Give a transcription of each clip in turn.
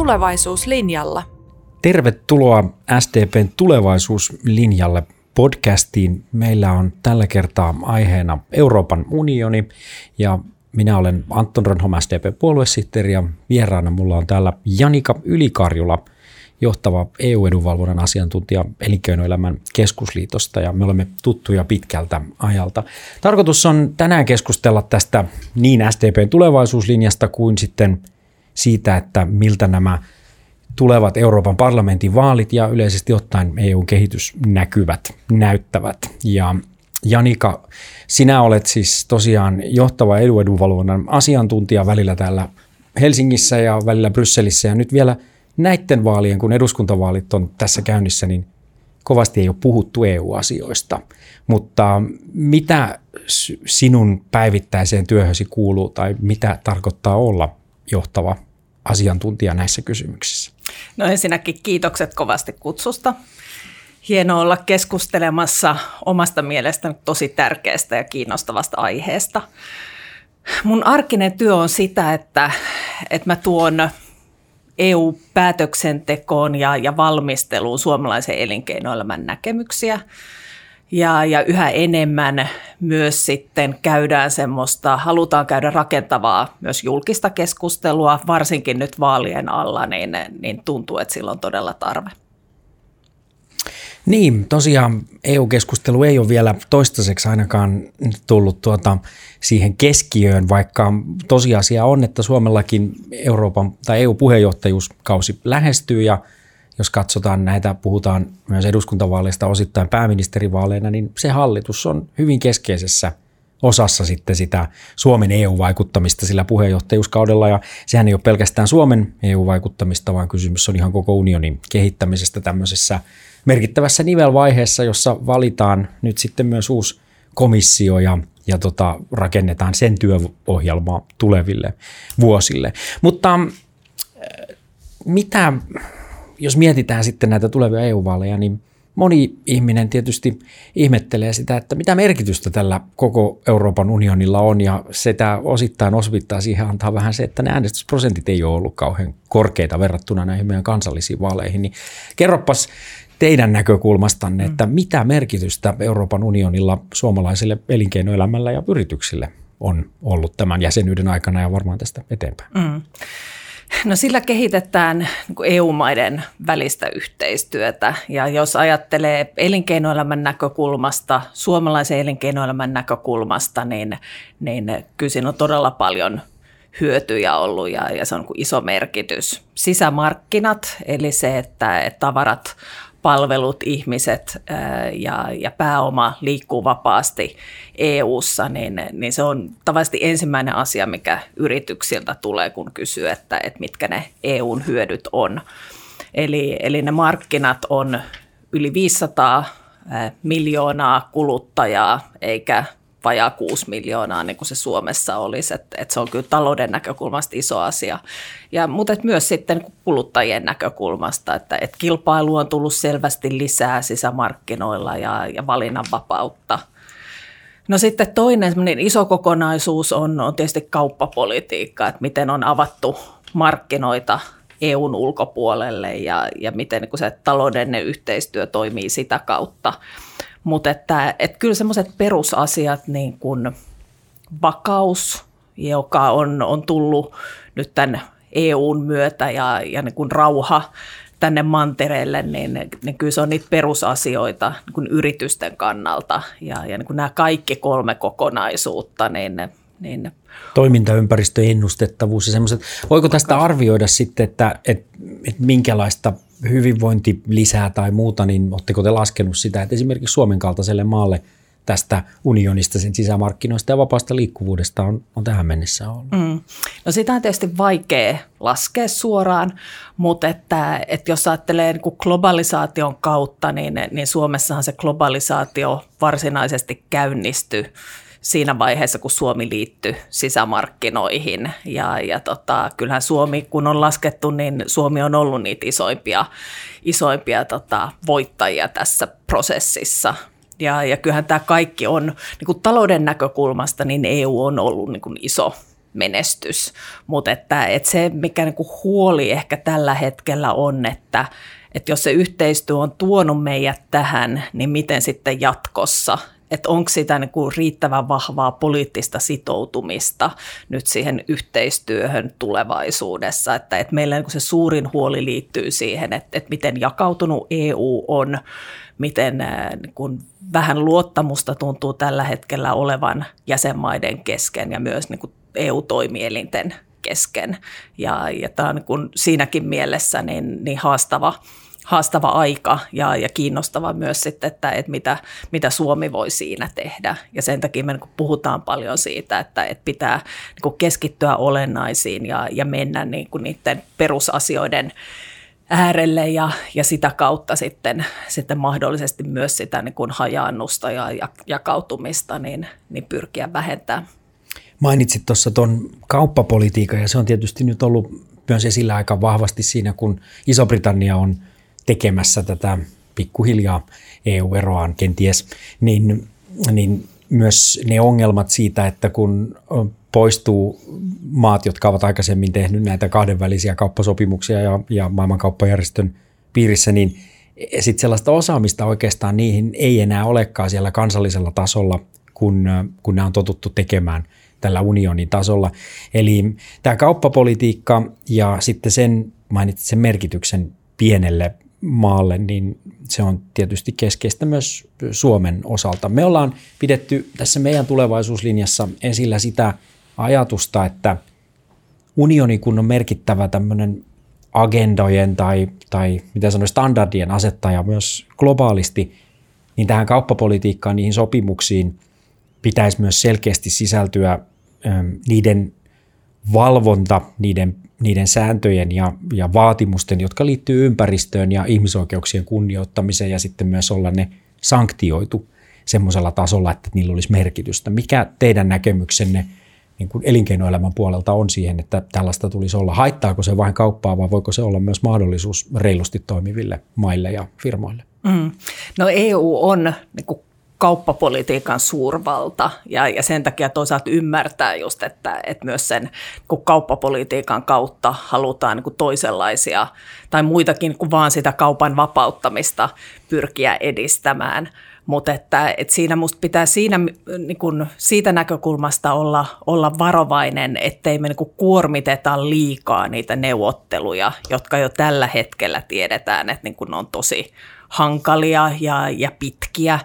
tulevaisuuslinjalla. Tervetuloa SDPn tulevaisuuslinjalle podcastiin. Meillä on tällä kertaa aiheena Euroopan unioni ja minä olen Anton Rönholm, SDP-puoluesihteeri ja vieraana mulla on täällä Janika Ylikarjula, johtava EU-edunvalvonnan asiantuntija Elinkeinoelämän keskusliitosta ja me olemme tuttuja pitkältä ajalta. Tarkoitus on tänään keskustella tästä niin SDPn tulevaisuuslinjasta kuin sitten siitä, että miltä nämä tulevat Euroopan parlamentin vaalit ja yleisesti ottaen EUn kehitysnäkyvät näyttävät. Ja Janika, sinä olet siis tosiaan johtava eduedunvalvonnan asiantuntija välillä täällä Helsingissä ja välillä Brysselissä ja nyt vielä näiden vaalien, kun eduskuntavaalit on tässä käynnissä, niin kovasti ei ole puhuttu EU-asioista. Mutta mitä sinun päivittäiseen työhösi kuuluu tai mitä tarkoittaa olla johtava asiantuntija näissä kysymyksissä? No ensinnäkin kiitokset kovasti kutsusta. Hienoa olla keskustelemassa omasta mielestäni tosi tärkeästä ja kiinnostavasta aiheesta. Mun arkinen työ on sitä, että, että mä tuon EU-päätöksentekoon ja, ja valmisteluun suomalaisen elinkeinoelämän näkemyksiä. Ja, ja yhä enemmän myös sitten käydään semmoista, halutaan käydä rakentavaa myös julkista keskustelua, varsinkin nyt vaalien alla, niin, niin tuntuu, että sillä on todella tarve. Niin, tosiaan EU-keskustelu ei ole vielä toistaiseksi ainakaan tullut tuota siihen keskiöön, vaikka tosiasia on, että Suomellakin Euroopan tai EU-puheenjohtajuuskausi lähestyy ja jos katsotaan näitä, puhutaan myös eduskuntavaaleista osittain pääministerivaaleina, niin se hallitus on hyvin keskeisessä osassa sitten sitä Suomen EU-vaikuttamista sillä puheenjohtajuuskaudella. Ja sehän ei ole pelkästään Suomen EU-vaikuttamista, vaan kysymys on ihan koko unionin kehittämisestä tämmöisessä merkittävässä nivelvaiheessa, jossa valitaan nyt sitten myös uusi komissio ja, ja tota, rakennetaan sen työohjelmaa tuleville vuosille. Mutta äh, mitä, jos mietitään sitten näitä tulevia EU-vaaleja, niin moni ihminen tietysti ihmettelee sitä, että mitä merkitystä tällä koko Euroopan unionilla on ja sitä osittain osvittaa siihen antaa vähän se, että ne äänestysprosentit ei ole ollut kauhean korkeita verrattuna näihin meidän kansallisiin vaaleihin. Niin kerropas teidän näkökulmastanne, että mm. mitä merkitystä Euroopan unionilla suomalaisille elinkeinoelämällä ja yrityksille on ollut tämän jäsenyyden aikana ja varmaan tästä eteenpäin? Mm. No sillä kehitetään niin EU-maiden välistä yhteistyötä ja jos ajattelee elinkeinoelämän näkökulmasta, suomalaisen elinkeinoelämän näkökulmasta, niin, niin kyllä siinä on todella paljon hyötyjä ollut ja, ja se on niin iso merkitys. Sisämarkkinat, eli se, että, että tavarat palvelut, ihmiset ja, ja pääoma liikkuu vapaasti EU-ssa, niin, niin se on tavallisesti ensimmäinen asia, mikä yrityksiltä tulee, kun kysyy, että, että mitkä ne EUn hyödyt on. Eli, eli ne markkinat on yli 500 miljoonaa kuluttajaa, eikä vajaa 6 miljoonaa, niin kuin se Suomessa olisi. Että et se on kyllä talouden näkökulmasta iso asia. Ja, mutta et myös sitten kuluttajien näkökulmasta, että et kilpailu on tullut selvästi lisää sisämarkkinoilla ja, ja valinnanvapautta. No sitten toinen iso kokonaisuus on, on tietysti kauppapolitiikka, että miten on avattu markkinoita EUn ulkopuolelle ja, ja miten niin se taloudellinen yhteistyö toimii sitä kautta. Mutta että, että kyllä semmoiset perusasiat niin kuin vakaus, joka on, on tullut nyt tämän EUn myötä ja, ja niin kuin rauha tänne mantereelle, niin, niin kyllä se on niitä perusasioita niin kuin yritysten kannalta. Ja, ja niin kuin nämä kaikki kolme kokonaisuutta, niin, niin Toimintaympäristö, ennustettavuus ja semmoiset. Voiko tästä arvioida sitten, että, että, että minkälaista hyvinvointi lisää tai muuta, niin oletteko te laskenut sitä, että esimerkiksi Suomen kaltaiselle maalle tästä unionista, sen sisämarkkinoista ja vapaasta liikkuvuudesta on, on tähän mennessä ollut? Mm. No sitä on tietysti vaikea laskea suoraan, mutta että, että jos ajattelee niin kuin globalisaation kautta, niin, niin Suomessahan se globalisaatio varsinaisesti käynnistyi siinä vaiheessa, kun Suomi liittyi sisämarkkinoihin. Ja, ja tota, kyllähän Suomi, kun on laskettu, niin Suomi on ollut niitä isoimpia, isoimpia tota, voittajia tässä prosessissa. Ja, ja kyllähän tämä kaikki on niin kuin talouden näkökulmasta, niin EU on ollut niin kuin iso, menestys. Mutta että, että se, mikä niin kuin huoli ehkä tällä hetkellä on, että, että jos se yhteistyö on tuonut meidät tähän, niin miten sitten jatkossa että onko sitä niin kuin riittävän vahvaa poliittista sitoutumista nyt siihen yhteistyöhön tulevaisuudessa. Että, että meillä niin kuin se suurin huoli liittyy siihen, että, että miten jakautunut EU on, miten niin kuin vähän luottamusta tuntuu tällä hetkellä olevan jäsenmaiden kesken ja myös niin kuin EU-toimielinten kesken. Ja, ja tämä on niin kuin siinäkin mielessä niin, niin haastava – haastava aika ja, ja kiinnostava myös sitten, että, että mitä, mitä Suomi voi siinä tehdä. Ja sen takia me niin puhutaan paljon siitä, että, että pitää niin keskittyä olennaisiin ja, ja mennä niin niiden perusasioiden äärelle ja, ja sitä kautta sitten, sitten mahdollisesti myös sitä niin kuin hajaannusta ja, ja jakautumista niin, niin pyrkiä vähentämään. Mainitsit tuossa tuon kauppapolitiikan ja se on tietysti nyt ollut myös esillä aika vahvasti siinä, kun Iso-Britannia on – tekemässä tätä pikkuhiljaa EU-eroaan kenties, niin, niin myös ne ongelmat siitä, että kun poistuu maat, jotka ovat aikaisemmin tehnyt näitä kahdenvälisiä kauppasopimuksia ja, ja maailmankauppajärjestön piirissä, niin sitten sellaista osaamista oikeastaan niihin ei enää olekaan siellä kansallisella tasolla, kun, kun nämä on totuttu tekemään tällä unionin tasolla. Eli tämä kauppapolitiikka ja sitten sen, mainitsit sen merkityksen pienelle maalle, niin se on tietysti keskeistä myös Suomen osalta. Me ollaan pidetty tässä meidän tulevaisuuslinjassa esillä sitä ajatusta, että unioni kun on merkittävä tämmöinen agendojen tai, tai mitä sanoisi, standardien asettaja myös globaalisti, niin tähän kauppapolitiikkaan, niihin sopimuksiin pitäisi myös selkeästi sisältyä niiden valvonta, niiden niiden sääntöjen ja, ja vaatimusten, jotka liittyy ympäristöön ja ihmisoikeuksien kunnioittamiseen ja sitten myös olla ne sanktioitu semmoisella tasolla, että niillä olisi merkitystä. Mikä teidän näkemyksenne niin kuin elinkeinoelämän puolelta on siihen, että tällaista tulisi olla? Haittaako se vain kauppaa vai voiko se olla myös mahdollisuus reilusti toimiville maille ja firmoille? Mm. No EU on niin kuin kauppapolitiikan suurvalta ja, ja sen takia toisaalta ymmärtää just, että, että myös sen kun kauppapolitiikan kautta halutaan niin kuin toisenlaisia tai muitakin kuin vaan sitä kaupan vapauttamista pyrkiä edistämään. Mutta että, että siinä musta pitää siinä, niin kun, siitä näkökulmasta olla, olla varovainen, ettei me niin kuormiteta liikaa niitä neuvotteluja, jotka jo tällä hetkellä tiedetään, että niin kun on tosi hankalia ja, ja pitkiä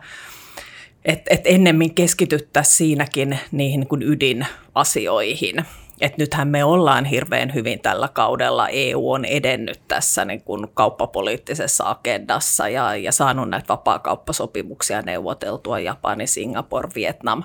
että et ennemmin keskityttäisiin siinäkin niihin niin kuin ydinasioihin. Et nythän me ollaan hirveän hyvin tällä kaudella, EU on edennyt tässä niin kuin kauppapoliittisessa agendassa ja, ja saanut näitä vapaakauppasopimuksia neuvoteltua, Japani, Singapore, Vietnam,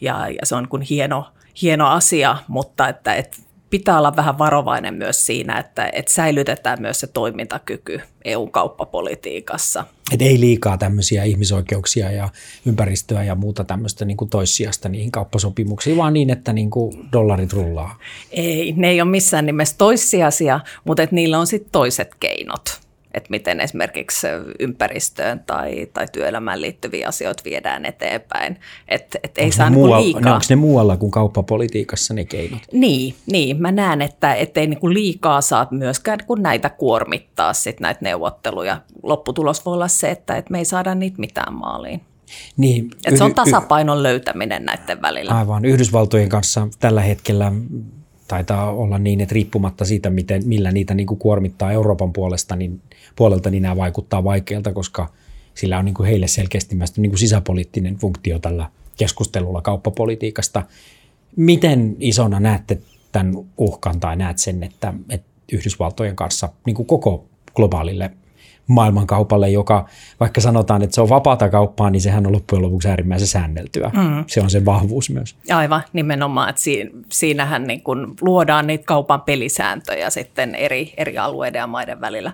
ja, ja se on niin kuin hieno, hieno asia, mutta että, että pitää olla vähän varovainen myös siinä, että, että säilytetään myös se toimintakyky EU-kauppapolitiikassa. Et ei liikaa tämmöisiä ihmisoikeuksia ja ympäristöä ja muuta tämmöistä niin toissijasta niihin kauppasopimuksiin, vaan niin, että niin kuin dollarit rullaa. Ei, ne ei ole missään nimessä toissijaisia, mutta että niillä on sitten toiset keinot että miten esimerkiksi ympäristöön tai, tai työelämään liittyviä asioita viedään eteenpäin. Et, et ei saa muualla, liikaa. No onko ne muualla kuin kauppapolitiikassa ne keinot? Niin, niin mä näen, että ei niin liikaa saa myöskään kun näitä kuormittaa sit näitä neuvotteluja. Lopputulos voi olla se, että et me ei saada niitä mitään maaliin. Niin, Et se on tasapainon löytäminen näiden välillä. Aivan. Yhdysvaltojen kanssa tällä hetkellä taitaa olla niin, että riippumatta siitä, miten, millä niitä niin kuin kuormittaa Euroopan puolesta, niin, puolelta, niin nämä vaikuttaa vaikealta, koska sillä on niin kuin heille selkeästi myös niin kuin sisäpoliittinen funktio tällä keskustelulla kauppapolitiikasta. Miten isona näette tämän uhkan tai näet sen, että, että Yhdysvaltojen kanssa niin kuin koko globaalille maailmankaupalle, joka vaikka sanotaan, että se on vapaata kauppaa, niin sehän on loppujen lopuksi äärimmäisen säänneltyä. Mm. Se on sen vahvuus myös. Aivan, nimenomaan, että siinähän niin kun luodaan niitä kaupan pelisääntöjä sitten eri, eri alueiden ja maiden välillä.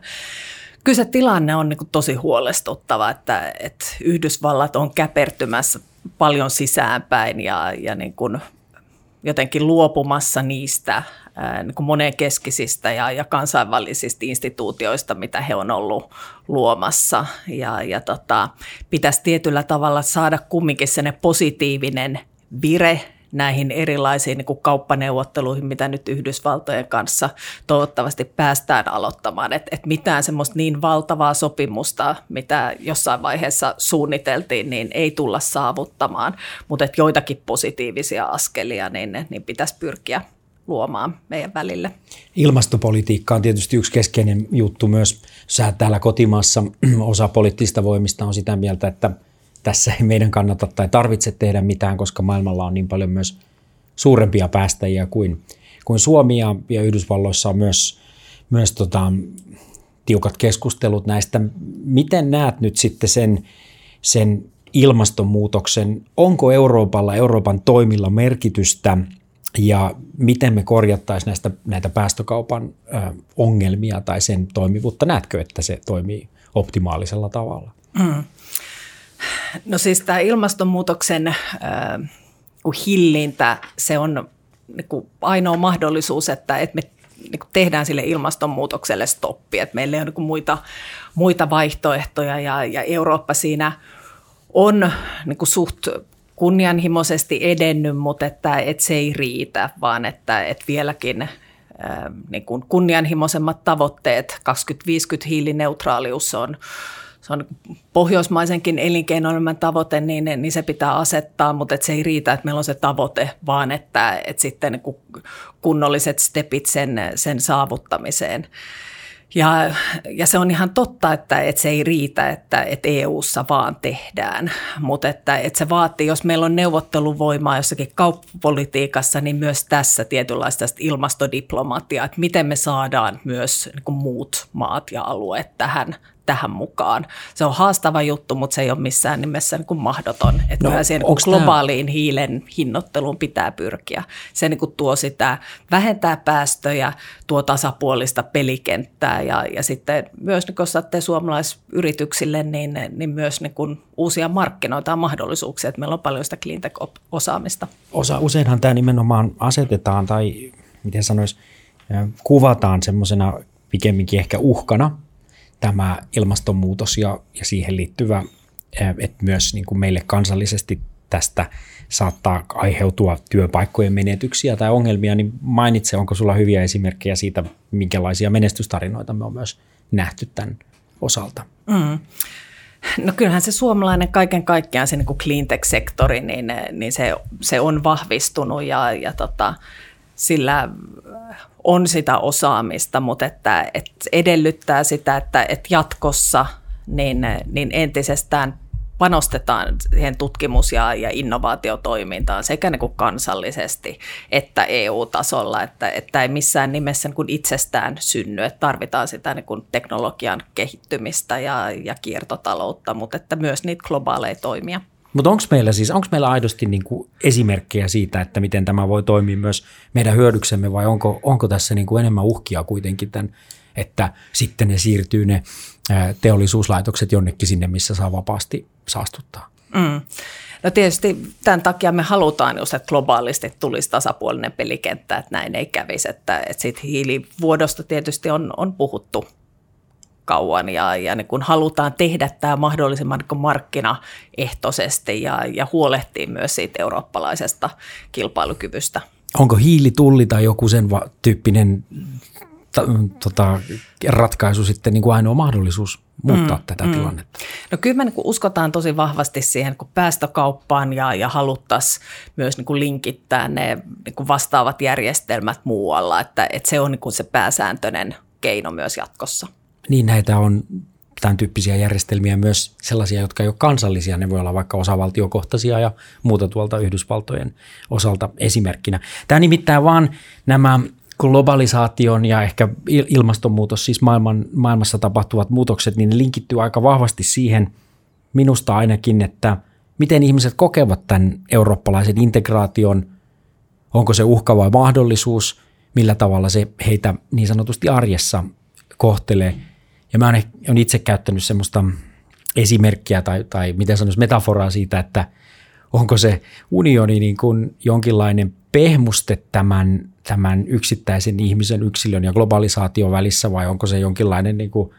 Kyllä se tilanne on niin tosi huolestuttava, että, että Yhdysvallat on käpertymässä paljon sisäänpäin ja, ja niin kuin jotenkin luopumassa niistä niin kuin monenkeskisistä ja, ja kansainvälisistä instituutioista, mitä he on ollut luomassa. Ja, ja tota, pitäisi tietyllä tavalla saada kumminkin sellainen positiivinen vire näihin erilaisiin niin kuin kauppaneuvotteluihin, mitä nyt Yhdysvaltojen kanssa toivottavasti päästään aloittamaan. Että et mitään semmoista niin valtavaa sopimusta, mitä jossain vaiheessa suunniteltiin, niin ei tulla saavuttamaan, mutta että joitakin positiivisia askelia, niin, niin pitäisi pyrkiä luomaan meidän välille. Ilmastopolitiikka on tietysti yksi keskeinen juttu myös. Sä täällä kotimaassa osa poliittista voimista on sitä mieltä, että tässä ei meidän kannata tai tarvitse tehdä mitään, koska maailmalla on niin paljon myös suurempia päästäjiä kuin, kuin Suomi ja, ja Yhdysvalloissa on myös, myös tota, tiukat keskustelut näistä. Miten näet nyt sitten sen, sen ilmastonmuutoksen, onko Euroopalla, Euroopan toimilla merkitystä – ja miten me korjattaisiin näistä, näitä päästökaupan ö, ongelmia tai sen toimivuutta? Näetkö, että se toimii optimaalisella tavalla? Mm. No siis tämä ilmastonmuutoksen äh, hillintä, se on niin kuin ainoa mahdollisuus, että, että me niin kuin tehdään sille ilmastonmuutokselle stoppi, että meillä ei ole niin muita, muita vaihtoehtoja ja, ja Eurooppa siinä on niin kuin suht kunnianhimoisesti edennyt, mutta että, että se ei riitä, vaan että, että vieläkin niin kuin kunnianhimoisemmat tavoitteet, 2050 hiilineutraalius on, se on pohjoismaisenkin elinkeinoelämän tavoite, niin, niin se pitää asettaa, mutta että se ei riitä, että meillä on se tavoite, vaan että, että sitten kunnolliset stepit sen, sen saavuttamiseen. Ja, ja se on ihan totta, että, että se ei riitä, että, että EU-ssa vaan tehdään, mutta että, että se vaatii, jos meillä on neuvotteluvoimaa jossakin kauppapolitiikassa, niin myös tässä tietynlaista ilmastodiplomatiaa, että miten me saadaan myös niin muut maat ja alueet tähän, tähän mukaan. Se on haastava juttu, mutta se ei ole missään nimessä niin kuin mahdoton. Että no, siihen niin globaaliin tämä... hiilen hinnoitteluun pitää pyrkiä. Se niin kuin tuo sitä, vähentää päästöjä, tuo tasapuolista pelikenttää ja, ja sitten myös niin kun saatte suomalaisyrityksille, niin, niin myös niin kuin uusia markkinoita ja mahdollisuuksia, että meillä on paljon sitä cleantech-osaamista. Osa, useinhan tämä nimenomaan asetetaan tai miten sanoisi, kuvataan semmoisena pikemminkin ehkä uhkana tämä ilmastonmuutos ja, ja siihen liittyvä, että myös niin kuin meille kansallisesti tästä saattaa aiheutua työpaikkojen menetyksiä tai ongelmia, niin mainitse, onko sulla hyviä esimerkkejä siitä, minkälaisia menestystarinoita me on myös nähty tämän osalta? Mm. No kyllähän se suomalainen kaiken kaikkiaan se niin kuin cleantech-sektori, niin, niin se, se on vahvistunut ja, ja tota, sillä on sitä osaamista, mutta että, että edellyttää sitä, että, että jatkossa niin, niin entisestään panostetaan siihen tutkimus- ja, ja innovaatiotoimintaan sekä niin kuin kansallisesti että EU-tasolla, että, että ei missään nimessä niin kuin itsestään synny, että tarvitaan sitä niin kuin teknologian kehittymistä ja, ja kiertotaloutta, mutta että myös niitä globaaleja toimia. Mutta onko meillä siis, onko meillä aidosti niin kuin esimerkkejä siitä, että miten tämä voi toimia myös meidän hyödyksemme vai onko, onko tässä niin kuin enemmän uhkia kuitenkin tämän, että sitten ne siirtyy ne teollisuuslaitokset jonnekin sinne, missä saa vapaasti saastuttaa? Mm. No tietysti tämän takia me halutaan just, että globaalisti tulisi tasapuolinen pelikenttä, että näin ei kävisi. Että, että siitä hiilivuodosta tietysti on, on puhuttu kauan ja, ja niin kun halutaan tehdä tämä mahdollisimman niin markkinaehtoisesti ja, ja huolehtii myös siitä eurooppalaisesta kilpailukyvystä. Onko hiilitulli tai joku sen va- tyyppinen ta, tota, ratkaisu sitten niin kuin ainoa mahdollisuus muuttaa mm, tätä mm. tilannetta? No kyllä me niin uskotaan tosi vahvasti siihen niin päästökauppaan ja, ja haluttaisiin myös niin kuin linkittää ne niin kuin vastaavat järjestelmät muualla, että, että se on niin kuin se pääsääntöinen keino myös jatkossa niin näitä on tämän tyyppisiä järjestelmiä myös sellaisia, jotka ei ole kansallisia. Ne voi olla vaikka osavaltiokohtaisia ja muuta tuolta Yhdysvaltojen osalta esimerkkinä. Tämä nimittäin vaan nämä globalisaation ja ehkä ilmastonmuutos, siis maailman, maailmassa tapahtuvat muutokset, niin ne linkittyy aika vahvasti siihen minusta ainakin, että miten ihmiset kokevat tämän eurooppalaisen integraation, onko se uhka vai mahdollisuus, millä tavalla se heitä niin sanotusti arjessa kohtelee – ja mä olen itse käyttänyt semmoista esimerkkiä tai, tai miten sanoisi metaforaa siitä, että onko se unioni niin kuin jonkinlainen pehmuste tämän, tämän yksittäisen ihmisen, yksilön ja globalisaation välissä vai onko se jonkinlainen niin kuin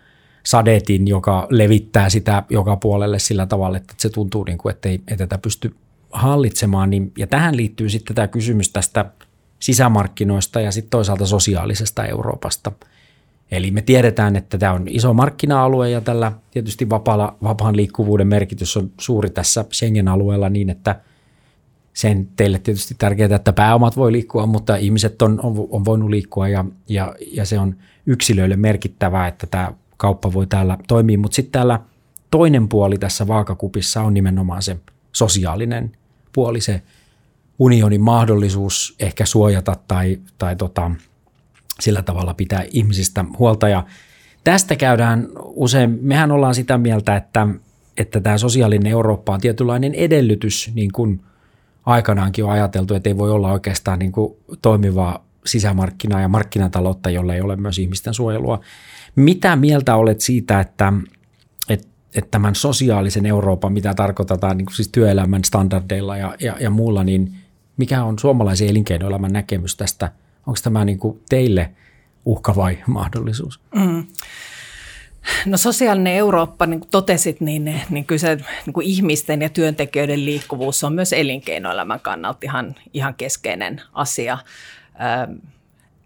sadetin, joka levittää sitä joka puolelle sillä tavalla, että se tuntuu, niin kuin, että ei, ei tätä pysty hallitsemaan. Niin, ja tähän liittyy sitten tämä kysymys tästä sisämarkkinoista ja sitten toisaalta sosiaalisesta Euroopasta. Eli me tiedetään, että tämä on iso markkina-alue ja tällä tietysti vapaalla, vapaan liikkuvuuden merkitys on suuri tässä Schengen-alueella niin, että sen teille tietysti tärkeää, että pääomat voi liikkua, mutta ihmiset on, on, on voinut liikkua ja, ja, ja se on yksilöille merkittävää, että tämä kauppa voi täällä toimia. Mutta sitten täällä toinen puoli tässä vaakakupissa on nimenomaan se sosiaalinen puoli, se unionin mahdollisuus ehkä suojata tai, tai tota, sillä tavalla pitää ihmisistä huolta. Ja tästä käydään usein, mehän ollaan sitä mieltä, että, että tämä sosiaalinen Eurooppa on tietynlainen edellytys, niin kuin aikanaankin on ajateltu, että ei voi olla oikeastaan niin kuin toimivaa sisämarkkinaa ja markkinataloutta, jolla ei ole myös ihmisten suojelua. Mitä mieltä olet siitä, että, että, että tämän sosiaalisen Euroopan, mitä tarkoitetaan niin kuin siis työelämän standardeilla ja, ja, ja muulla, niin mikä on suomalaisen elinkeinoelämän näkemys tästä? Onko tämä niin kuin teille uhka vai mahdollisuus? Mm. No sosiaalinen Eurooppa, niin kuin totesit, niin, niin kyllä se niin kuin ihmisten ja työntekijöiden liikkuvuus on myös elinkeinoelämän kannalta ihan, ihan keskeinen asia.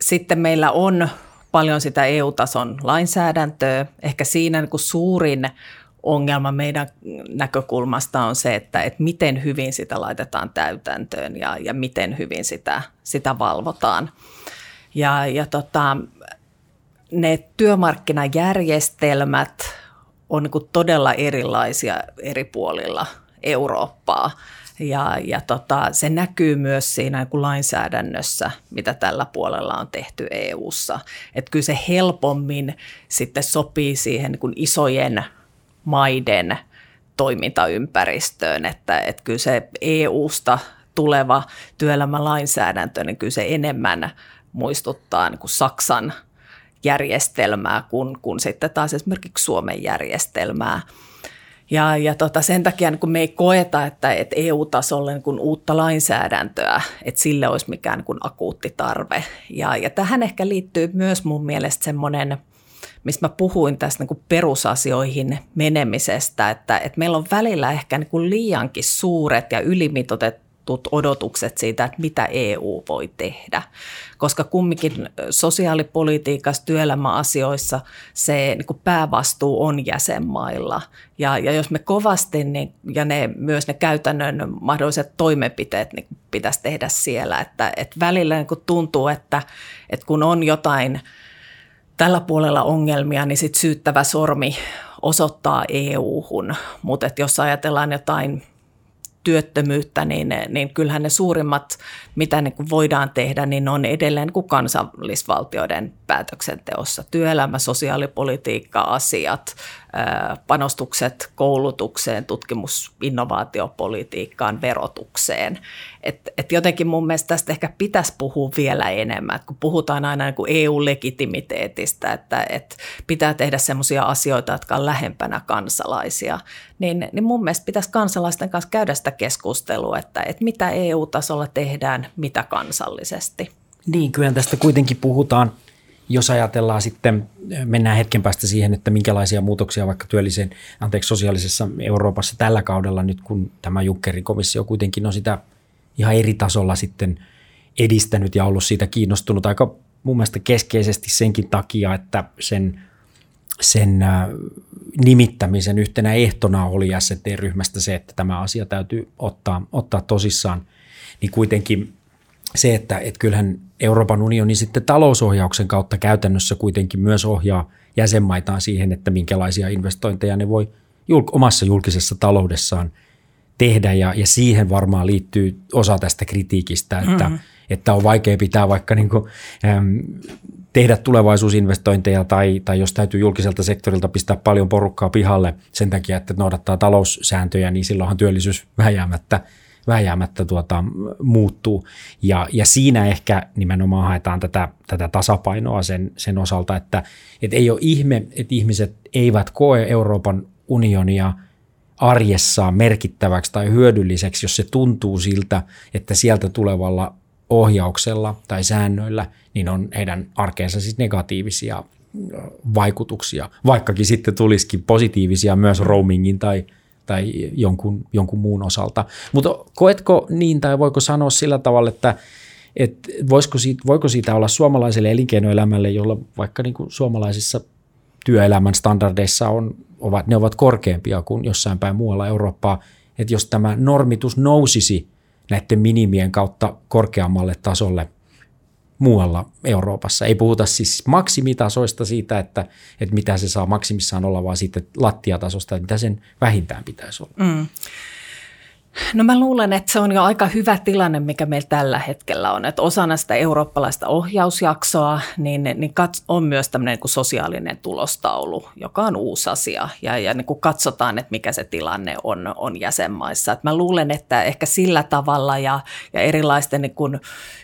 Sitten meillä on paljon sitä EU-tason lainsäädäntöä. Ehkä siinä niin kuin suurin ongelma meidän näkökulmasta on se, että, että miten hyvin sitä laitetaan täytäntöön ja, ja miten hyvin sitä, sitä valvotaan. Ja, ja tota, ne työmarkkinajärjestelmät on niin todella erilaisia eri puolilla Eurooppaa. Ja, ja tota, se näkyy myös siinä niin lainsäädännössä, mitä tällä puolella on tehty EU:ssa. Että kyllä se helpommin sitten sopii siihen niin isojen maiden toimintaympäristöön, että, että kyllä se EUsta tuleva työelämälainsäädäntö, niin kyllä se enemmän muistuttaa niin kuin Saksan järjestelmää kuin, kuin sitten taas esimerkiksi Suomen järjestelmää. Ja, ja tota, sen takia niin kun me ei koeta, että, että EU-tasolle niin kun uutta lainsäädäntöä, että sille olisi mikään niin akuutti tarve. Ja, ja tähän ehkä liittyy myös mun mielestä semmoinen, mistä mä puhuin tästä niin perusasioihin menemisestä, että, että meillä on välillä ehkä niin liiankin suuret ja ylimitoitetut asetetut odotukset siitä, että mitä EU voi tehdä. Koska kumminkin sosiaalipolitiikassa, työelämäasioissa se niin kuin päävastuu on jäsenmailla. Ja, ja jos me kovasti, niin, ja ne, myös ne käytännön mahdolliset toimenpiteet niin pitäisi tehdä siellä. Että, että välillä niin kuin tuntuu, että, että kun on jotain tällä puolella ongelmia, niin sit syyttävä sormi osoittaa EU-hun. Mutta jos ajatellaan jotain työttömyyttä, niin, niin kyllähän ne suurimmat, mitä niin kuin voidaan tehdä, niin on edelleen kuin kansallisvaltioiden päätöksenteossa. Työelämä, sosiaalipolitiikka, asiat, panostukset koulutukseen, tutkimus, innovaatiopolitiikkaan, verotukseen. Et, et jotenkin mun mielestä tästä ehkä pitäisi puhua vielä enemmän, kun puhutaan aina niin kuin EU-legitimiteetistä, että et pitää tehdä sellaisia asioita, jotka on lähempänä kansalaisia, niin, niin mun mielestä pitäisi kansalaisten kanssa käydä sitä keskustelua, että, että mitä EU-tasolla tehdään, mitä kansallisesti. Niin, kyllä tästä kuitenkin puhutaan – jos ajatellaan sitten, mennään hetken päästä siihen, että minkälaisia muutoksia vaikka työlliseen, anteeksi, sosiaalisessa Euroopassa tällä kaudella nyt, kun tämä Junckerin komissio kuitenkin on sitä ihan eri tasolla sitten edistänyt ja ollut siitä kiinnostunut aika mun mielestä keskeisesti senkin takia, että sen, sen äh, nimittämisen yhtenä ehtona oli ST-ryhmästä se, että tämä asia täytyy ottaa, ottaa tosissaan, niin kuitenkin se, että, että kyllähän Euroopan unioni sitten talousohjauksen kautta käytännössä kuitenkin myös ohjaa jäsenmaitaan siihen, että minkälaisia investointeja ne voi julk- omassa julkisessa taloudessaan tehdä ja, ja siihen varmaan liittyy osa tästä kritiikistä, että, mm-hmm. että on vaikea pitää vaikka niin kuin, äm, tehdä tulevaisuusinvestointeja tai, tai jos täytyy julkiselta sektorilta pistää paljon porukkaa pihalle sen takia, että noudattaa taloussääntöjä, niin silloinhan työllisyys väjäämättä – vääjäämättä tuota, muuttuu. Ja, ja siinä ehkä nimenomaan haetaan tätä, tätä tasapainoa sen, sen osalta, että et ei ole ihme, että ihmiset eivät koe Euroopan unionia arjessaan merkittäväksi tai hyödylliseksi, jos se tuntuu siltä, että sieltä tulevalla ohjauksella tai säännöillä niin on heidän arkeensa siis negatiivisia vaikutuksia, vaikkakin sitten tulisikin positiivisia myös roamingin tai tai jonkun, jonkun muun osalta. Mutta koetko niin tai voiko sanoa sillä tavalla, että että voisiko siitä, voiko siitä olla suomalaiselle elinkeinoelämälle, jolla vaikka niin kuin suomalaisissa työelämän standardeissa on, ovat, ne ovat korkeampia kuin jossain päin muualla Eurooppaa, että jos tämä normitus nousisi näiden minimien kautta korkeammalle tasolle muualla Euroopassa. Ei puhuta siis maksimitasoista siitä, että, että mitä se saa maksimissaan olla, vaan siitä lattiatasosta, että mitä sen vähintään pitäisi olla. Mm. No mä luulen, että se on jo aika hyvä tilanne, mikä meillä tällä hetkellä on. Että osana sitä eurooppalaista ohjausjaksoa niin, niin on myös tämmöinen niin sosiaalinen tulostaulu, joka on uusi asia. Ja, ja niin kuin katsotaan, että mikä se tilanne on, on jäsenmaissa. Et mä luulen, että ehkä sillä tavalla ja, ja erilaisten niin kuin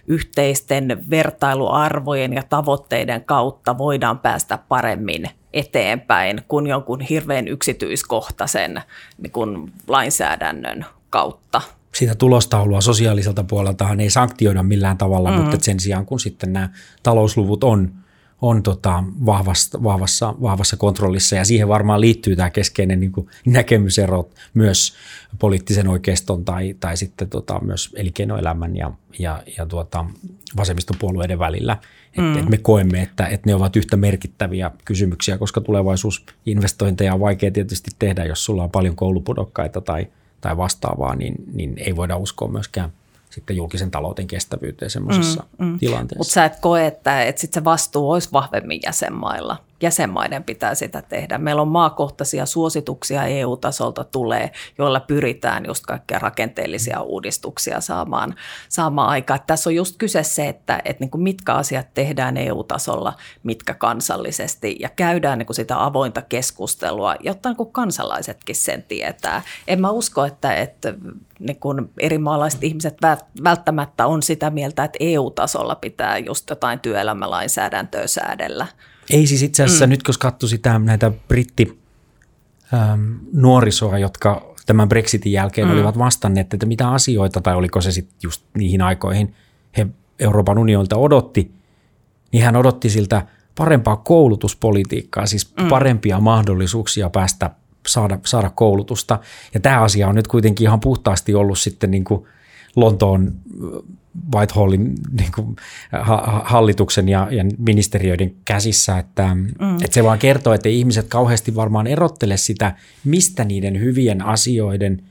yhteisten vertailuarvojen ja tavoitteiden kautta voidaan päästä paremmin eteenpäin kuin jonkun hirveän yksityiskohtaisen niin kuin lainsäädännön kautta. Sitä tulostaulua sosiaaliselta puoleltahan ei sanktioida millään tavalla, mm. mutta sen sijaan kun sitten nämä talousluvut on, on tota vahvassa, vahvassa, vahvassa kontrollissa ja siihen varmaan liittyy tämä keskeinen niin näkemysero myös poliittisen oikeiston tai, tai sitten tota, myös elinkeinoelämän ja, ja, ja tuota, vasemmistopuolueiden välillä. Mm. Et, et me koemme, että, että ne ovat yhtä merkittäviä kysymyksiä, koska tulevaisuusinvestointeja on vaikea tietysti tehdä, jos sulla on paljon koulupudokkaita tai – tai vastaavaa, niin, niin ei voida uskoa myöskään sitten julkisen talouden kestävyyteen semmoisessa mm, mm. tilanteessa. Mutta sä et koe, että, että sit se vastuu olisi vahvemmin jäsenmailla jäsenmaiden pitää sitä tehdä. Meillä on maakohtaisia suosituksia EU-tasolta tulee, joilla pyritään just kaikkia rakenteellisia uudistuksia saamaan, saamaan aikaan. Tässä on just kyse se, että, että niin kuin mitkä asiat tehdään EU-tasolla, mitkä kansallisesti ja käydään niin kuin sitä avointa keskustelua, jotta niin kuin kansalaisetkin sen tietää. En mä usko, että, että niin kuin eri maalaiset ihmiset välttämättä on sitä mieltä, että EU-tasolla pitää just jotain työelämälainsäädäntöä säädellä. Ei siis itse asiassa mm. nyt, kun katsoi sitä näitä britti ähm, nuorisoa, jotka tämän Brexitin jälkeen mm. olivat vastanneet, että mitä asioita, tai oliko se sitten just niihin aikoihin, he Euroopan unionilta odotti, niin hän odotti siltä parempaa koulutuspolitiikkaa, siis mm. parempia mahdollisuuksia päästä saada, saada koulutusta. Ja tämä asia on nyt kuitenkin ihan puhtaasti ollut sitten niin kuin Lontoon Whitehallin niin kuin, ha- hallituksen ja, ja ministeriöiden käsissä, että, mm. että se vaan kertoo, että ihmiset kauheasti varmaan erottele sitä, mistä niiden hyvien asioiden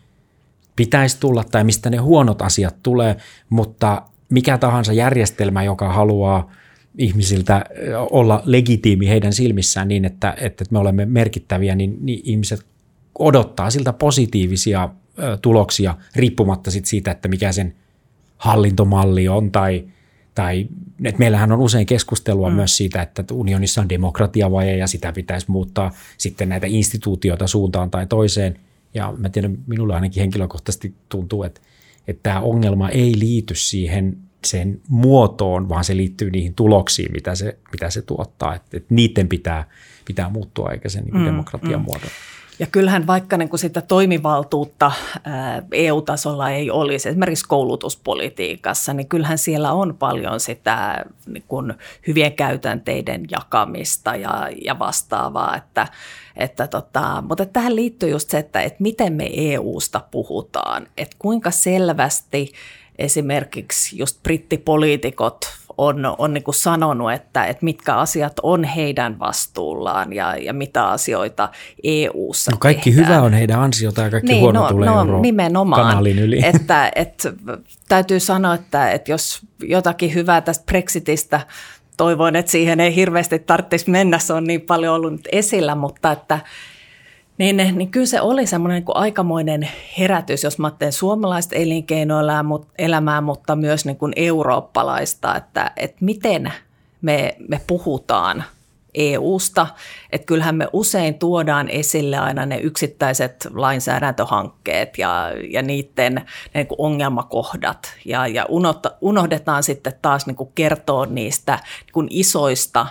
pitäisi tulla tai mistä ne huonot asiat tulee, mutta mikä tahansa järjestelmä, joka haluaa ihmisiltä olla legitiimi heidän silmissään niin, että, että me olemme merkittäviä, niin, niin ihmiset odottaa siltä positiivisia tuloksia riippumatta sit siitä, että mikä sen – hallintomalli on tai, tai että meillähän on usein keskustelua mm. myös siitä, että unionissa on demokratiavaje ja sitä pitäisi muuttaa sitten näitä instituutioita suuntaan tai toiseen. Ja mä tiedän, minulle ainakin henkilökohtaisesti tuntuu, että, että tämä ongelma ei liity siihen sen muotoon, vaan se liittyy niihin tuloksiin, mitä se, mitä se tuottaa. Että, että niiden pitää, pitää muuttua eikä sen niin mm, demokratian mm. muodon. Ja kyllähän vaikka niin kuin sitä toimivaltuutta EU-tasolla ei olisi, esimerkiksi koulutuspolitiikassa, niin kyllähän siellä on paljon sitä niin kuin hyvien käytänteiden jakamista ja, ja vastaavaa. Että, että tota, mutta tähän liittyy just se, että, että miten me EUsta puhutaan, että kuinka selvästi esimerkiksi just brittipoliitikot on, on niin kuin sanonut, että, että mitkä asiat on heidän vastuullaan ja, ja mitä asioita EU-ssa no kaikki tehdään. hyvä on heidän ansiota ja kaikki niin, huono no, tulee no, nimenomaan, kanalin yli. Että, että, täytyy sanoa, että, että jos jotakin hyvää tästä Brexitistä toivoin, että siihen ei hirveästi tarvitsisi mennä, se on niin paljon ollut esillä, mutta että niin, niin kyllä se oli semmoinen niin aikamoinen herätys, jos mä ajattelen suomalaista elinkeinoelämää, mutta myös niin kuin eurooppalaista, että, että miten me, me puhutaan EUsta. Että kyllähän me usein tuodaan esille aina ne yksittäiset lainsäädäntöhankkeet ja, ja niiden ne niin kuin ongelmakohdat. Ja, ja unohdetaan sitten taas niin kuin kertoa niistä niin kuin isoista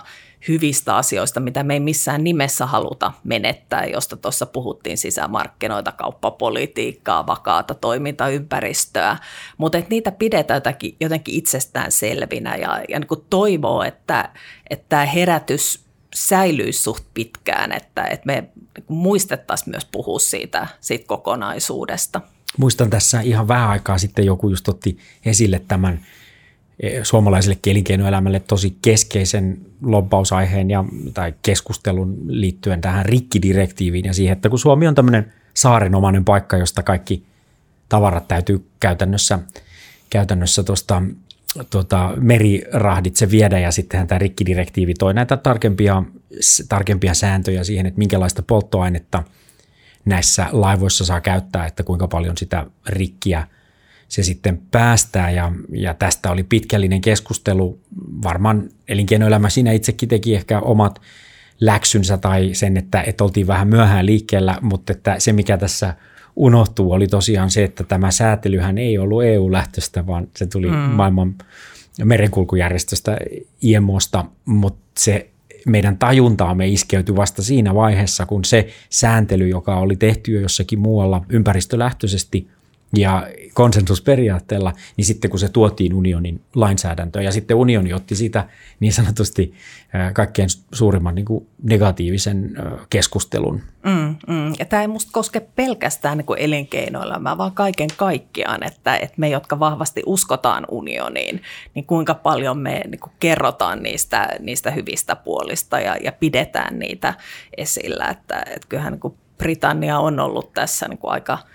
hyvistä asioista, mitä me ei missään nimessä haluta menettää, josta tuossa puhuttiin sisämarkkinoita, kauppapolitiikkaa, vakaata toimintaympäristöä, mutta että niitä pidetään jotenkin, jotenkin itsestään selvinä ja, ja niin toivoo, että, että tämä herätys säilyisi suht pitkään, että, että me niinku muistettaisiin myös puhua siitä, siitä kokonaisuudesta. Muistan tässä ihan vähän aikaa sitten joku just otti esille tämän suomalaiselle elinkeinoelämälle tosi keskeisen lobbausaiheen ja, tai keskustelun liittyen tähän rikkidirektiiviin ja siihen, että kun Suomi on tämmöinen saarenomainen paikka, josta kaikki tavarat täytyy käytännössä, käytännössä tuosta tuota, merirahditse viedä ja sittenhän tämä rikkidirektiivi toi näitä tarkempia, tarkempia sääntöjä siihen, että minkälaista polttoainetta näissä laivoissa saa käyttää, että kuinka paljon sitä rikkiä se sitten päästää ja, ja tästä oli pitkällinen keskustelu. Varmaan elinkeinoelämä siinä itsekin teki ehkä omat läksynsä tai sen, että, että oltiin vähän myöhään liikkeellä, mutta että se mikä tässä – unohtuu, oli tosiaan se, että tämä säätelyhän ei ollut EU-lähtöistä, vaan se tuli mm. maailman merenkulkujärjestöstä IMOsta, mutta se meidän tajuntaamme iskeytyi vasta siinä vaiheessa, kun se sääntely, joka oli tehty jo jossakin muualla ympäristölähtöisesti ja konsensusperiaatteella, niin sitten kun se tuotiin unionin lainsäädäntöön ja sitten unioni otti sitä niin sanotusti kaikkein suurimman niin kuin negatiivisen keskustelun. Mm, mm. Ja tämä ei musta koske pelkästään niin elinkeinoelämää, vaan kaiken kaikkiaan, että, että me, jotka vahvasti uskotaan unioniin, niin kuinka paljon me niin kuin kerrotaan niistä, niistä hyvistä puolista ja, ja pidetään niitä esillä. Että, että kyllähän niin kuin Britannia on ollut tässä niin kuin aika –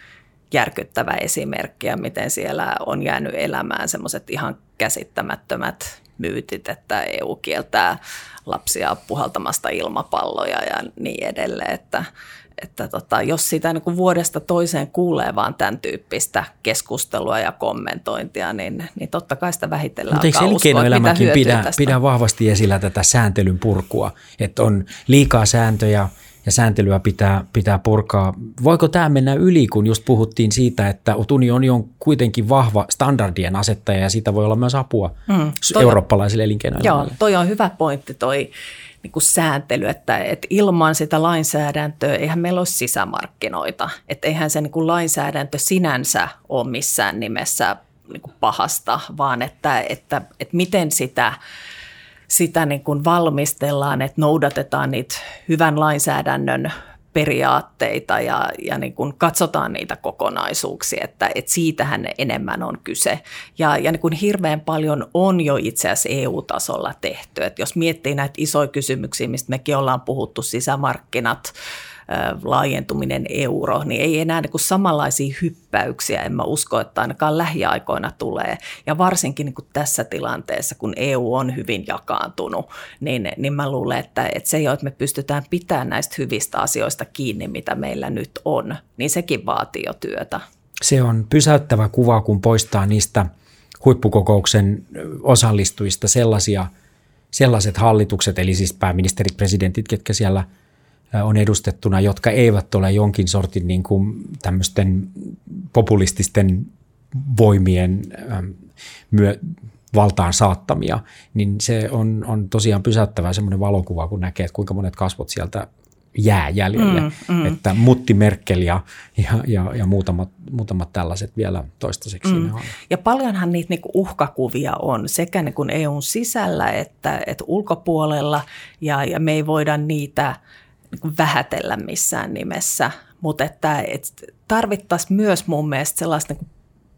järkyttävä esimerkki ja miten siellä on jäänyt elämään semmoiset ihan käsittämättömät myytit, että EU kieltää lapsia puhaltamasta ilmapalloja ja niin edelleen, että, että tota, jos sitä niin kuin vuodesta toiseen kuulee vaan tämän tyyppistä keskustelua ja kommentointia, niin, niin totta kai sitä vähitellen Mutta eikö elinkeinoelämäkin pidä, pidä vahvasti esillä tätä sääntelyn purkua, että on liikaa sääntöjä – ja sääntelyä pitää, pitää purkaa. Voiko tämä mennä yli, kun just puhuttiin siitä, että unioni on kuitenkin vahva standardien asettaja ja siitä voi olla myös apua mm, toi, eurooppalaisille elinkeinoille? Joo, toi on hyvä pointti toi niin kuin sääntely, että, että ilman sitä lainsäädäntöä eihän meillä ole sisämarkkinoita. Että eihän se niin kuin lainsäädäntö sinänsä ole missään nimessä niin kuin pahasta, vaan että, että, että miten sitä – sitä niin kuin valmistellaan, että noudatetaan niitä hyvän lainsäädännön periaatteita ja, ja niin kuin katsotaan niitä kokonaisuuksia, että, että siitähän enemmän on kyse. Ja, ja niin kuin hirveän paljon on jo itse asiassa EU-tasolla tehty. Että jos miettii näitä isoja kysymyksiä, mistä mekin ollaan puhuttu, sisämarkkinat, laajentuminen euro, niin ei enää niin kuin samanlaisia hyppäyksiä, en mä usko, että ainakaan lähiaikoina tulee. Ja varsinkin niin kuin tässä tilanteessa, kun EU on hyvin jakaantunut, niin, niin mä luulen, että, että se jo, että me pystytään pitämään näistä hyvistä asioista kiinni, mitä meillä nyt on, niin sekin vaatii jo työtä. Se on pysäyttävä kuva, kun poistaa niistä huippukokouksen osallistujista sellaisia, sellaiset hallitukset, eli siis pääministerit, presidentit, ketkä siellä – on edustettuna, jotka eivät ole jonkin sortin niin kuin tämmöisten populististen voimien myö, valtaan saattamia, niin se on, on tosiaan pysäyttävä semmoinen valokuva, kun näkee, että kuinka monet kasvot sieltä jää jäljelle. Mm, mm. Että Mutti Merkel ja, ja, ja, ja muutamat, muutamat tällaiset vielä toistaiseksi mm. on. Ja paljonhan niitä niinku uhkakuvia on sekä niinku EUn sisällä että, että ulkopuolella ja, ja me ei voida niitä – niin vähätellä missään nimessä, mutta että, että tarvittaisiin myös mun mielestä sellaista niin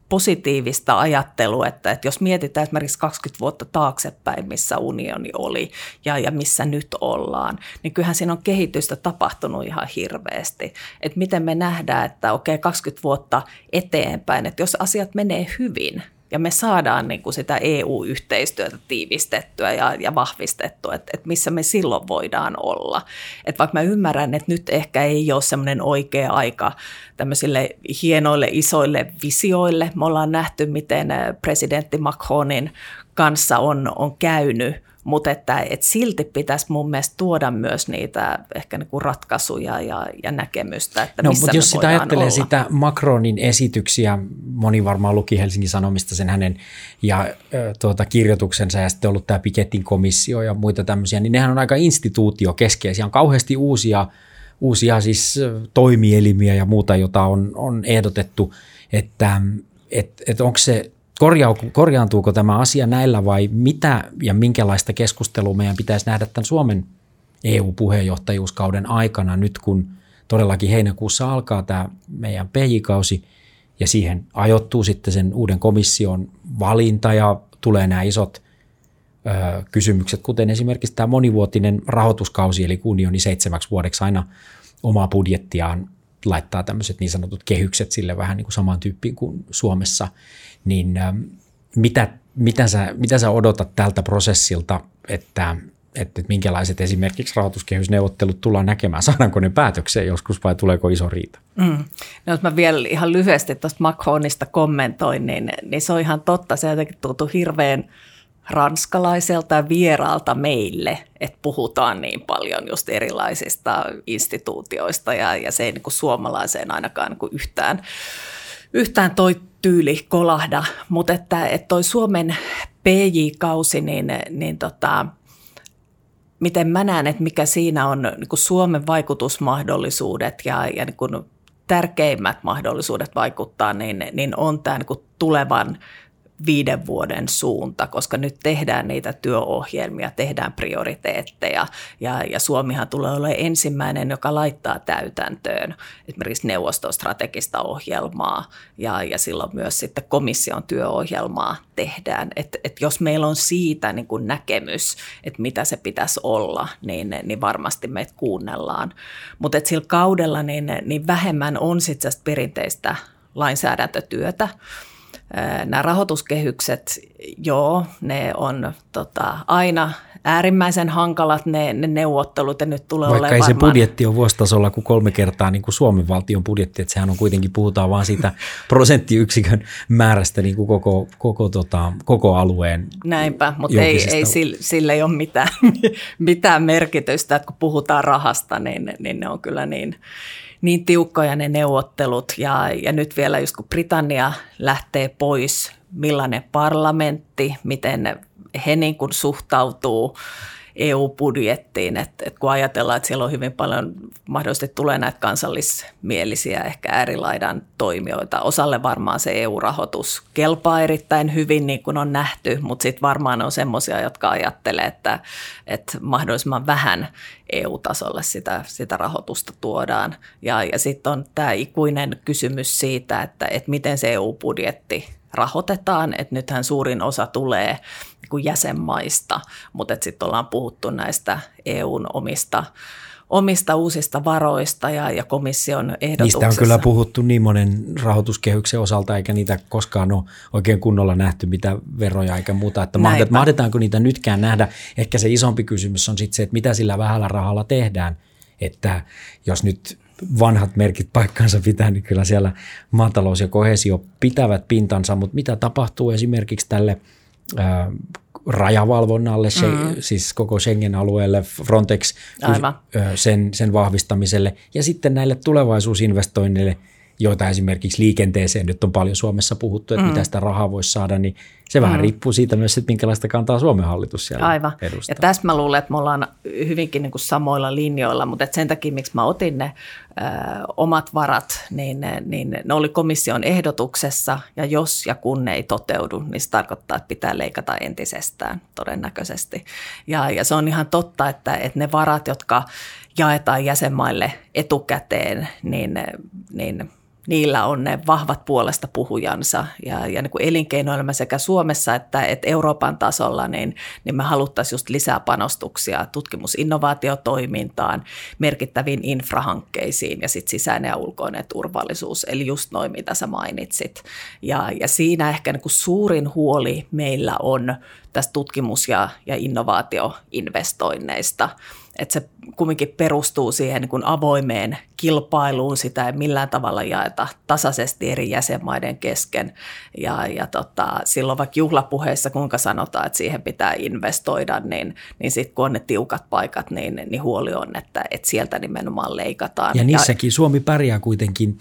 positiivista ajattelua, että, että jos mietitään esimerkiksi 20 vuotta taaksepäin, missä unioni oli ja, ja missä nyt ollaan, niin kyllähän siinä on kehitystä tapahtunut ihan hirveästi. Että miten me nähdään, että okei, 20 vuotta eteenpäin, että jos asiat menee hyvin – ja me saadaan niin kuin sitä EU-yhteistyötä tiivistettyä ja, ja vahvistettua, että, että missä me silloin voidaan olla. Että vaikka mä ymmärrän, että nyt ehkä ei ole semmoinen oikea aika tämmöisille hienoille isoille visioille. Me ollaan nähty, miten presidentti Macronin kanssa on, on käynyt mutta että, että silti pitäisi mun mielestä tuoda myös niitä ehkä niin kuin ratkaisuja ja, ja näkemystä, että no, missä mutta jos sitä ajattelee olla. sitä Macronin esityksiä, moni varmaan luki Helsingin Sanomista sen hänen ja tuota, kirjoituksensa ja sitten ollut tämä Piketin komissio ja muita tämmöisiä, niin nehän on aika instituutiokeskeisiä, on kauheasti uusia, uusia siis toimielimiä ja muuta, jota on, on ehdotettu, että et, et onko se korjaantuuko tämä asia näillä vai mitä ja minkälaista keskustelua meidän pitäisi nähdä tämän Suomen EU-puheenjohtajuuskauden aikana nyt, kun todellakin heinäkuussa alkaa tämä meidän PJ-kausi ja siihen ajoittuu sitten sen uuden komission valinta ja tulee nämä isot ö, kysymykset, kuten esimerkiksi tämä monivuotinen rahoituskausi, eli unioni seitsemäksi vuodeksi aina omaa budjettiaan laittaa tämmöiset niin sanotut kehykset sille vähän niin kuin samaan tyyppiin kuin Suomessa, niin ö, mitä, mitä, sä, mitä sä odotat tältä prosessilta, että että, että minkälaiset esimerkiksi rahoituskehysneuvottelut tullaan näkemään, saadaanko ne päätökseen joskus vai tuleeko iso riita? Mm. No, jos mä vielä ihan lyhyesti tuosta Macronista kommentoin, niin, niin se on ihan totta. Se jotenkin tuntuu hirveän ranskalaiselta vieraalta meille, että puhutaan niin paljon just erilaisista instituutioista ja, ja se ei niin kuin suomalaiseen ainakaan niin kuin yhtään, yhtään toi tyyli kolahda, mutta että, että toi Suomen PJ-kausi, niin, niin tota, miten mä näen, että mikä siinä on niin kuin Suomen vaikutusmahdollisuudet ja, ja niin kuin tärkeimmät mahdollisuudet vaikuttaa, niin, niin on tämä niin tulevan viiden vuoden suunta, koska nyt tehdään niitä työohjelmia, tehdään prioriteetteja ja, ja Suomihan tulee olemaan ensimmäinen, joka laittaa täytäntöön esimerkiksi neuvoston strategista ohjelmaa ja, ja silloin myös sitten komission työohjelmaa tehdään. Et, et jos meillä on siitä niin kuin näkemys, että mitä se pitäisi olla, niin, niin varmasti meitä kuunnellaan. Mutta sillä kaudella niin, niin vähemmän on sitten perinteistä lainsäädäntötyötä. Nämä rahoituskehykset, joo, ne on tota, aina äärimmäisen hankalat ne, ne neuvottelut ja nyt tulee Vaikka ei varmaan... se budjetti on vuositasolla kuin kolme kertaa niin kuin Suomen valtion budjetti, että sehän on kuitenkin, puhutaan vaan siitä prosenttiyksikön määrästä niin kuin koko, koko, tota, koko alueen Näinpä, mutta ei, ei sille, sille ei ole mitään, mitään merkitystä, että kun puhutaan rahasta, niin, niin ne on kyllä niin, niin tiukkoja ne neuvottelut ja, ja nyt vielä just kun Britannia lähtee pois, millainen parlamentti, miten he niin kuin suhtautuu EU-budjettiin, että, että kun ajatellaan, että siellä on hyvin paljon, mahdollisesti tulee näitä kansallismielisiä, ehkä äärilaidan toimijoita. Osalle varmaan se EU-rahoitus kelpaa erittäin hyvin, niin kuin on nähty, mutta sitten varmaan on semmoisia, jotka ajattelee, että, että mahdollisimman vähän EU-tasolle sitä, sitä rahoitusta tuodaan. Ja, ja sitten on tämä ikuinen kysymys siitä, että, että miten se EU-budjetti rahoitetaan, että nythän suurin osa tulee niin jäsenmaista, mutta sitten ollaan puhuttu näistä EUn omista omista uusista varoista ja, ja komission ehdotuksessa. Niistä on kyllä puhuttu niin monen rahoituskehyksen osalta, eikä niitä koskaan ole oikein kunnolla nähty, mitä veroja eikä muuta. Että Näinpä. mahdetaanko niitä nytkään nähdä? Ehkä se isompi kysymys on sitten se, että mitä sillä vähällä rahalla tehdään. Että jos nyt vanhat merkit paikkansa pitää, niin kyllä siellä maatalous ja kohesio pitävät pintansa, mutta mitä tapahtuu esimerkiksi tälle ää, rajavalvonnalle, mm-hmm. siis koko Schengen-alueelle, Frontex, Aivan. sen, sen vahvistamiselle ja sitten näille tulevaisuusinvestoinneille – joita esimerkiksi liikenteeseen nyt on paljon Suomessa puhuttu, että mm. mitä sitä rahaa voisi saada, niin se vähän mm. riippuu siitä myös, että minkälaista kantaa Suomen hallitus siellä Aivan. edustaa. Ja tässä mä luulen, että me ollaan hyvinkin niin kuin samoilla linjoilla, mutta sen takia, miksi mä otin ne ö, omat varat, niin, niin ne oli komission ehdotuksessa, ja jos ja kun ne ei toteudu, niin se tarkoittaa, että pitää leikata entisestään todennäköisesti. Ja, ja se on ihan totta, että, että ne varat, jotka jaetaan jäsenmaille etukäteen, niin, niin niillä on ne vahvat puolesta puhujansa. Ja, ja niin kuin elinkeinoelämä sekä Suomessa että, että Euroopan tasolla, niin, niin me haluttaisiin just lisää panostuksia tutkimusinnovaatiotoimintaan, merkittäviin infrahankkeisiin ja sitten sisäinen ja ulkoinen turvallisuus, eli just noin mitä sä mainitsit. Ja, ja siinä ehkä niin kuin suurin huoli meillä on tästä tutkimus- ja, ja innovaatioinvestoinneista – että se kumminkin perustuu siihen niin kuin avoimeen kilpailuun, sitä ei millään tavalla jaeta tasaisesti eri jäsenmaiden kesken. Ja, ja tota, silloin vaikka juhlapuheissa, kuinka sanotaan, että siihen pitää investoida, niin, niin sitten kun on ne tiukat paikat, niin, niin huoli on, että, että sieltä nimenomaan leikataan. Ja niissäkin ja, Suomi pärjää kuitenkin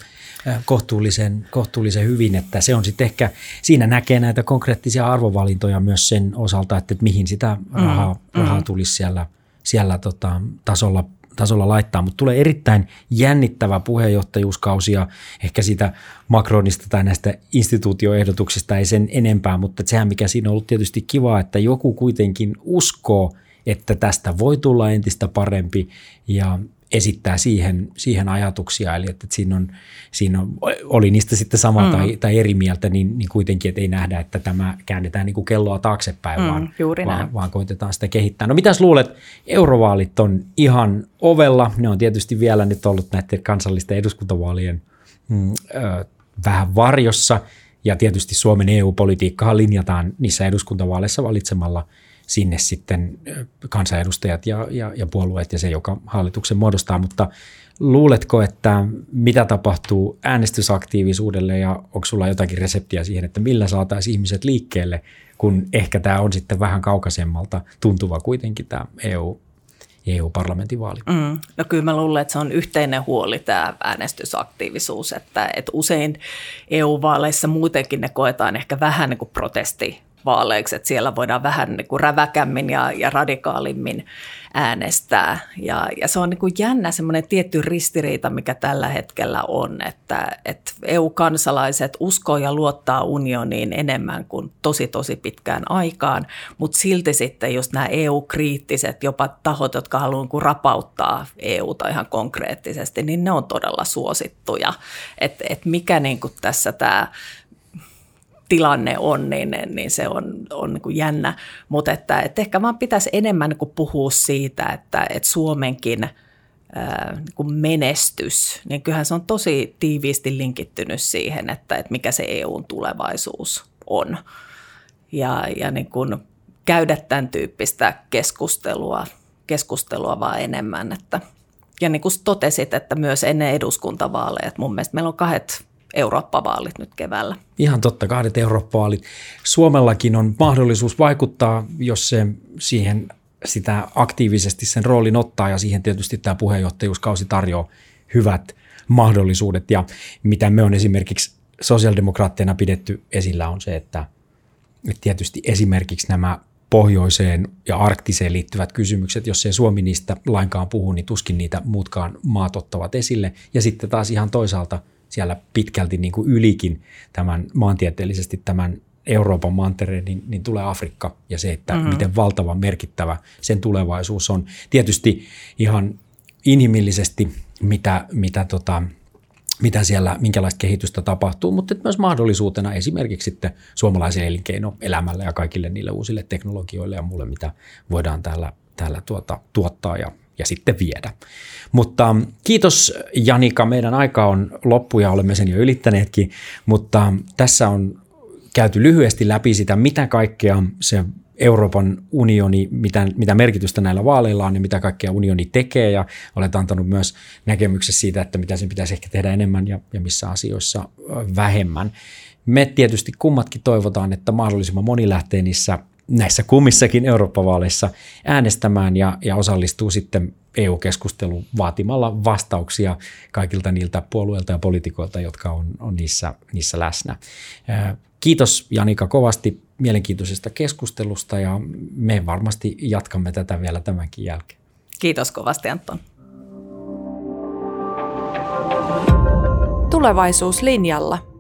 kohtuullisen, kohtuullisen hyvin, että se on sitten ehkä, siinä näkee näitä konkreettisia arvovalintoja myös sen osalta, että, että mihin sitä rahaa, mm, rahaa mm. tulisi siellä – siellä tota, tasolla, tasolla laittaa. Mutta tulee erittäin jännittävä puheenjohtajuuskausi ja ehkä sitä Macronista tai näistä instituutioehdotuksista ei sen enempää, mutta sehän mikä siinä on ollut tietysti kiva, että joku kuitenkin uskoo, että tästä voi tulla entistä parempi ja esittää siihen, siihen ajatuksia, eli että, että siinä, on, siinä on, oli niistä sitten sama mm. tai, tai eri mieltä, niin, niin kuitenkin, että ei nähdä, että tämä käännetään niin kuin kelloa taaksepäin, mm, vaan, vaan, vaan koitetaan sitä kehittää. No mitäs luulet, eurovaalit on ihan ovella, ne on tietysti vielä nyt ollut näiden kansallisten eduskuntavaalien mm, ö, vähän varjossa, ja tietysti Suomen EU-politiikkaa linjataan niissä eduskuntavaaleissa valitsemalla – sinne sitten kansanedustajat ja, ja, ja puolueet ja se, joka hallituksen muodostaa, mutta luuletko, että mitä tapahtuu äänestysaktiivisuudelle ja onko sulla jotakin reseptiä siihen, että millä saataisiin ihmiset liikkeelle, kun ehkä tämä on sitten vähän kaukaisemmalta tuntuva kuitenkin tämä EU EU-parlamentin vaali. Mm. No kyllä mä luulen, että se on yhteinen huoli tämä äänestysaktiivisuus, että, että usein EU-vaaleissa muutenkin ne koetaan ehkä vähän niin kuin protesti vaaleiksi, että siellä voidaan vähän niin kuin räväkämmin ja, ja radikaalimmin äänestää. Ja, ja se on niin kuin jännä semmoinen tietty ristiriita, mikä tällä hetkellä on, että, että EU-kansalaiset uskoo ja luottaa unioniin enemmän kuin tosi tosi pitkään aikaan, mutta silti sitten just nämä EU-kriittiset, jopa tahot, jotka haluaa niin rapauttaa EUta ihan konkreettisesti, niin ne on todella suosittuja. Että et mikä niin kuin tässä tämä tilanne on, niin, niin se on, on niin kuin jännä. Mutta että, että ehkä vaan pitäisi enemmän niin kuin puhua siitä, että, että Suomenkin niin kuin menestys, niin kyllähän se on tosi tiiviisti linkittynyt siihen, että, että mikä se EUn tulevaisuus on. Ja, ja niin kuin käydä tämän tyyppistä keskustelua, keskustelua vaan enemmän. Että, ja niin kuin totesit, että myös ennen eduskuntavaaleja, että mun mielestä meillä on kahdet Eurooppa-vaalit nyt keväällä. Ihan totta, kahdet Eurooppa-vaalit. Suomellakin on mahdollisuus vaikuttaa, jos se siihen sitä aktiivisesti sen roolin ottaa ja siihen tietysti tämä puheenjohtajuuskausi tarjoaa hyvät mahdollisuudet ja mitä me on esimerkiksi sosiaalidemokraatteina pidetty esillä on se, että, tietysti esimerkiksi nämä pohjoiseen ja arktiseen liittyvät kysymykset, jos ei Suomi niistä lainkaan puhu, niin tuskin niitä muutkaan maat ottavat esille. Ja sitten taas ihan toisaalta – siellä pitkälti niin kuin ylikin tämän maantieteellisesti tämän Euroopan mantereen, niin, niin tulee Afrikka ja se, että mm-hmm. miten valtavan merkittävä sen tulevaisuus on. Tietysti ihan inhimillisesti, mitä, mitä, tota, mitä siellä, minkälaista kehitystä tapahtuu, mutta myös mahdollisuutena esimerkiksi sitten suomalaisen elinkeinoelämälle ja kaikille niille uusille teknologioille ja muulle, mitä voidaan täällä, täällä tuota, tuottaa ja ja sitten viedä. Mutta kiitos Janika, meidän aika on loppu ja olemme sen jo ylittäneetkin, mutta tässä on käyty lyhyesti läpi sitä, mitä kaikkea se Euroopan unioni, mitä, mitä merkitystä näillä vaaleilla on ja mitä kaikkea unioni tekee ja olet antanut myös näkemyksessä siitä, että mitä sen pitäisi ehkä tehdä enemmän ja, ja missä asioissa vähemmän. Me tietysti kummatkin toivotaan, että mahdollisimman moni lähtee niissä näissä kummissakin Eurooppa-vaaleissa äänestämään ja, ja osallistuu sitten EU-keskusteluun vaatimalla vastauksia kaikilta niiltä puolueilta ja poliitikoilta, jotka on, on niissä, niissä läsnä. Kiitos Janika kovasti mielenkiintoisesta keskustelusta ja me varmasti jatkamme tätä vielä tämänkin jälkeen. Kiitos kovasti Anton. Tulevaisuuslinjalla.